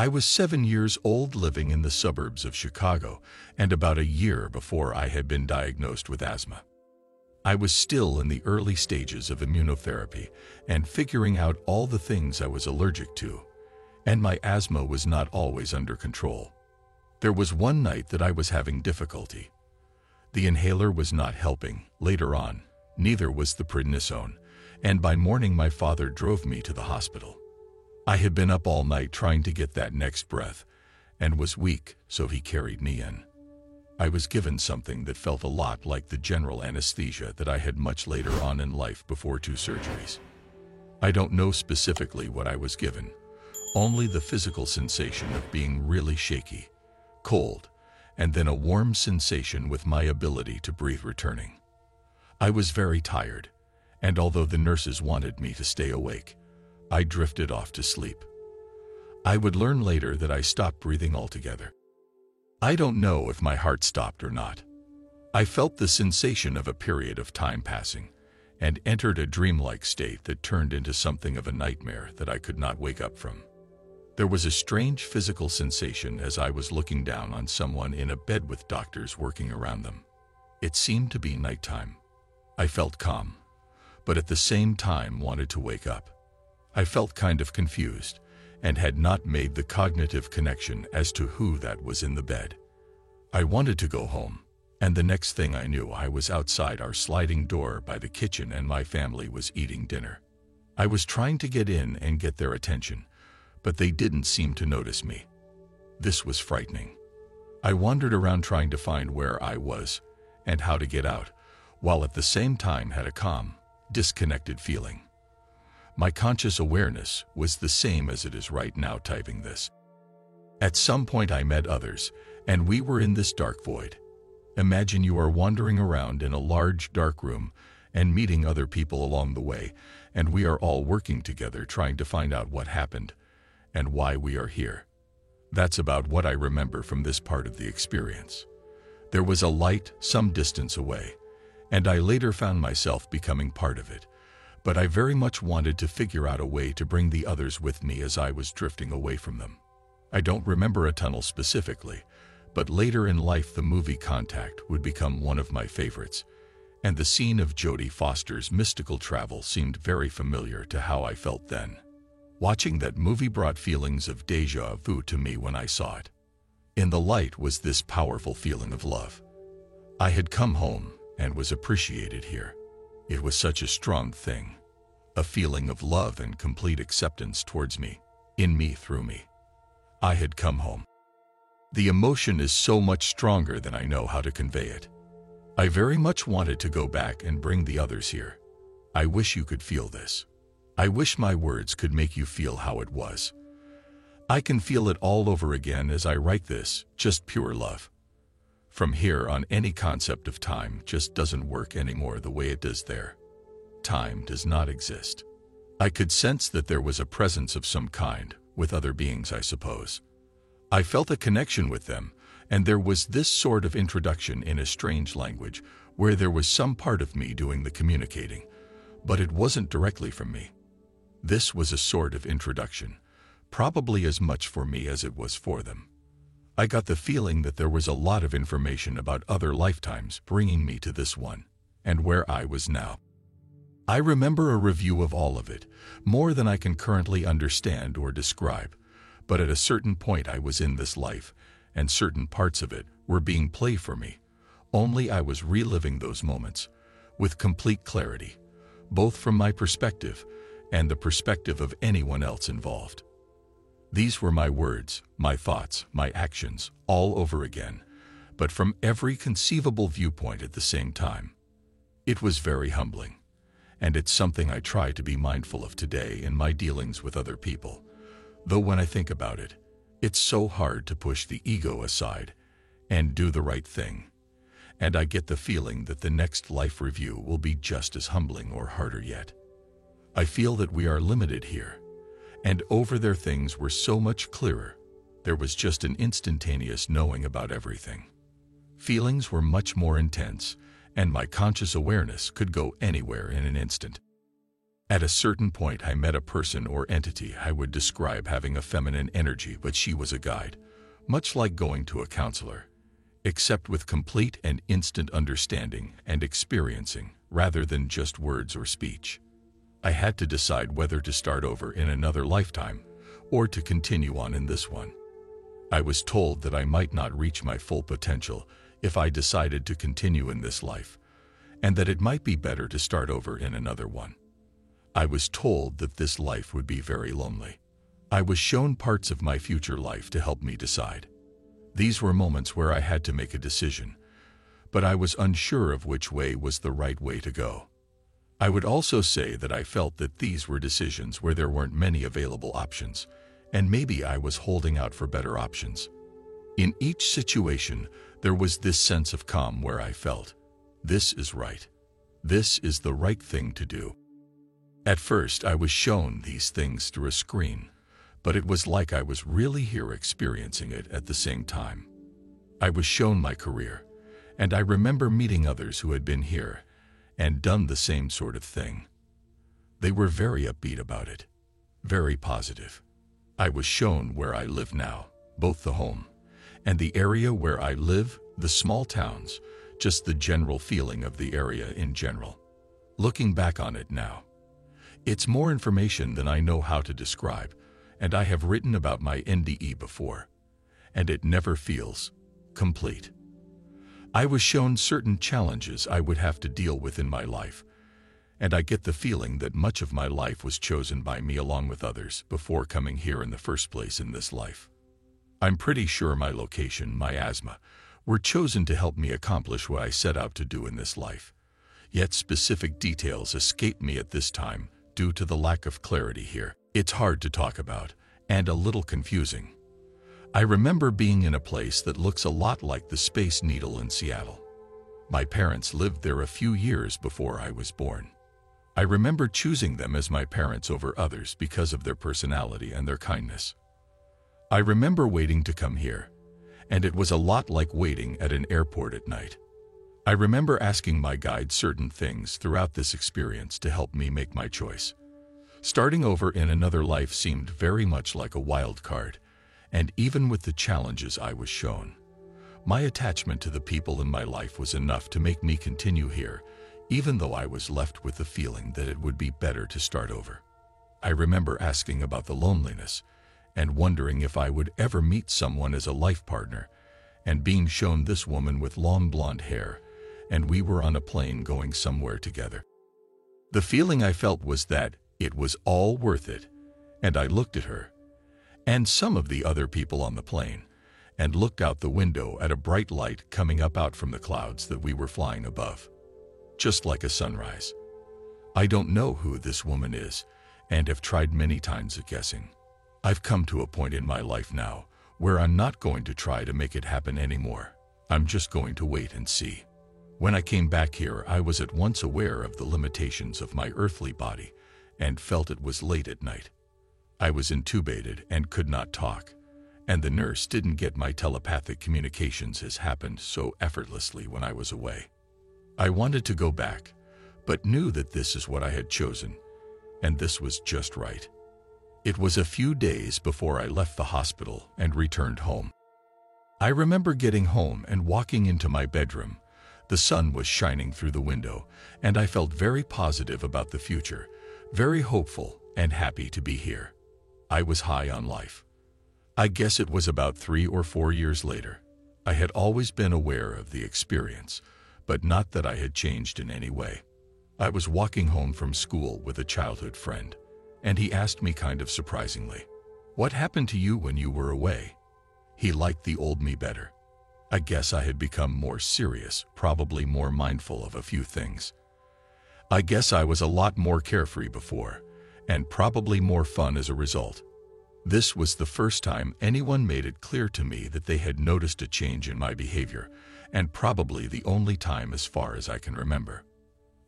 I was seven years old living in the suburbs of Chicago and about a year before I had been diagnosed with asthma. I was still in the early stages of immunotherapy and figuring out all the things I was allergic to, and my asthma was not always under control. There was one night that I was having difficulty. The inhaler was not helping later on, neither was the prednisone, and by morning my father drove me to the hospital. I had been up all night trying to get that next breath and was weak, so he carried me in. I was given something that felt a lot like the general anesthesia that I had much later on in life before two surgeries. I don't know specifically what I was given, only the physical sensation of being really shaky, cold, and then a warm sensation with my ability to breathe returning. I was very tired, and although the nurses wanted me to stay awake, I drifted off to sleep. I would learn later that I stopped breathing altogether. I don't know if my heart stopped or not. I felt the sensation of a period of time passing and entered a dreamlike state that turned into something of a nightmare that I could not wake up from. There was a strange physical sensation as I was looking down on someone in a bed with doctors working around them. It seemed to be nighttime. I felt calm, but at the same time wanted to wake up. I felt kind of confused and had not made the cognitive connection as to who that was in the bed. I wanted to go home, and the next thing I knew I was outside our sliding door by the kitchen and my family was eating dinner. I was trying to get in and get their attention, but they didn't seem to notice me. This was frightening. I wandered around trying to find where I was and how to get out, while at the same time had a calm, disconnected feeling. My conscious awareness was the same as it is right now typing this. At some point I met others, and we were in this dark void. Imagine you are wandering around in a large dark room and meeting other people along the way, and we are all working together trying to find out what happened and why we are here. That's about what I remember from this part of the experience. There was a light some distance away, and I later found myself becoming part of it but I very much wanted to figure out a way to bring the others with me as I was drifting away from them. I don't remember a tunnel specifically, but later in life the movie Contact would become one of my favorites, and the scene of Jodie Foster's mystical travel seemed very familiar to how I felt then. Watching that movie brought feelings of deja vu to me when I saw it. In the light was this powerful feeling of love. I had come home and was appreciated here. It was such a strong thing. A feeling of love and complete acceptance towards me, in me through me. I had come home. The emotion is so much stronger than I know how to convey it. I very much wanted to go back and bring the others here. I wish you could feel this. I wish my words could make you feel how it was. I can feel it all over again as I write this, just pure love. From here on, any concept of time just doesn't work anymore the way it does there. Time does not exist. I could sense that there was a presence of some kind, with other beings, I suppose. I felt a connection with them, and there was this sort of introduction in a strange language where there was some part of me doing the communicating, but it wasn't directly from me. This was a sort of introduction, probably as much for me as it was for them. I got the feeling that there was a lot of information about other lifetimes bringing me to this one, and where I was now. I remember a review of all of it, more than I can currently understand or describe, but at a certain point I was in this life, and certain parts of it were being played for me. Only I was reliving those moments, with complete clarity, both from my perspective and the perspective of anyone else involved. These were my words, my thoughts, my actions, all over again, but from every conceivable viewpoint at the same time. It was very humbling, and it's something I try to be mindful of today in my dealings with other people. Though when I think about it, it's so hard to push the ego aside and do the right thing. And I get the feeling that the next life review will be just as humbling or harder yet. I feel that we are limited here and over there things were so much clearer. There was just an instantaneous knowing about everything. Feelings were much more intense, and my conscious awareness could go anywhere in an instant. At a certain point, I met a person or entity I would describe having a feminine energy, but she was a guide, much like going to a counselor, except with complete and instant understanding and experiencing rather than just words or speech. I had to decide whether to start over in another lifetime or to continue on in this one. I was told that I might not reach my full potential if I decided to continue in this life, and that it might be better to start over in another one. I was told that this life would be very lonely. I was shown parts of my future life to help me decide. These were moments where I had to make a decision, but I was unsure of which way was the right way to go. I would also say that I felt that these were decisions where there weren't many available options, and maybe I was holding out for better options. In each situation, there was this sense of calm where I felt, this is right. This is the right thing to do. At first, I was shown these things through a screen, but it was like I was really here experiencing it at the same time. I was shown my career, and I remember meeting others who had been here and done the same sort of thing. They were very upbeat about it, very positive. I was shown where I live now, both the home and the area where I live, the small towns, just the general feeling of the area in general. Looking back on it now, it's more information than I know how to describe, and I have written about my NDE before, and it never feels complete. I was shown certain challenges I would have to deal with in my life, and I get the feeling that much of my life was chosen by me along with others before coming here in the first place in this life. I'm pretty sure my location, my asthma, were chosen to help me accomplish what I set out to do in this life. Yet specific details escape me at this time due to the lack of clarity here. It's hard to talk about, and a little confusing. I remember being in a place that looks a lot like the Space Needle in Seattle. My parents lived there a few years before I was born. I remember choosing them as my parents over others because of their personality and their kindness. I remember waiting to come here, and it was a lot like waiting at an airport at night. I remember asking my guide certain things throughout this experience to help me make my choice. Starting over in another life seemed very much like a wild card, and even with the challenges I was shown, my attachment to the people in my life was enough to make me continue here even though I was left with the feeling that it would be better to start over. I remember asking about the loneliness and wondering if I would ever meet someone as a life partner and being shown this woman with long blonde hair and we were on a plane going somewhere together. The feeling I felt was that it was all worth it and I looked at her and some of the other people on the plane and looked out the window at a bright light coming up out from the clouds that we were flying above just like a sunrise. I don't know who this woman is and have tried many times at guessing. I've come to a point in my life now where I'm not going to try to make it happen anymore. I'm just going to wait and see. When I came back here, I was at once aware of the limitations of my earthly body and felt it was late at night. I was intubated and could not talk, and the nurse didn't get my telepathic communications as happened so effortlessly when I was away. I wanted to go back, but knew that this is what I had chosen, and this was just right. It was a few days before I left the hospital and returned home. I remember getting home and walking into my bedroom. The sun was shining through the window, and I felt very positive about the future, very hopeful and happy to be here. I was high on life. I guess it was about three or four years later. I had always been aware of the experience, but not that I had changed in any way. I was walking home from school with a childhood friend, and he asked me kind of surprisingly, What happened to you when you were away? He liked the old me better. I guess I had become more serious, probably more mindful of a few things. I guess I was a lot more carefree before, and probably more fun as a result. This was the first time anyone made it clear to me that they had noticed a change in my behavior and probably the only time as far as I can remember.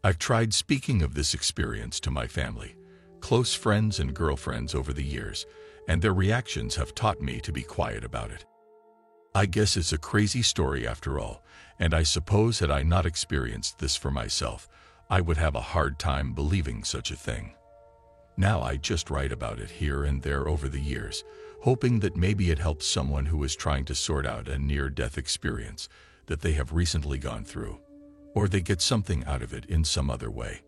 I've tried speaking of this experience to my family, close friends and girlfriends over the years, and their reactions have taught me to be quiet about it. I guess it's a crazy story after all, and I suppose had I not experienced this for myself, I would have a hard time believing such a thing. Now I just write about it here and there over the years, hoping that maybe it helps someone who is trying to sort out a near-death experience that they have recently gone through, or they get something out of it in some other way.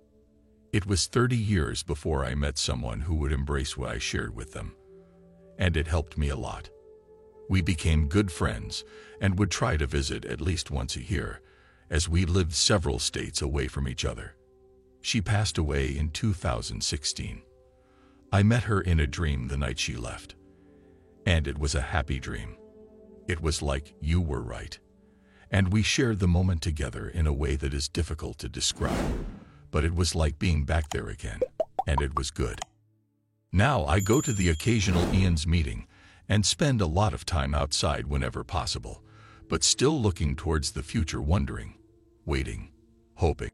It was 30 years before I met someone who would embrace what I shared with them, and it helped me a lot. We became good friends and would try to visit at least once a year, as we lived several states away from each other. She passed away in 2016. I met her in a dream the night she left. And it was a happy dream. It was like you were right. And we shared the moment together in a way that is difficult to describe. But it was like being back there again. And it was good. Now I go to the occasional IANDS meeting and spend a lot of time outside whenever possible, but still looking towards the future wondering, waiting, hoping.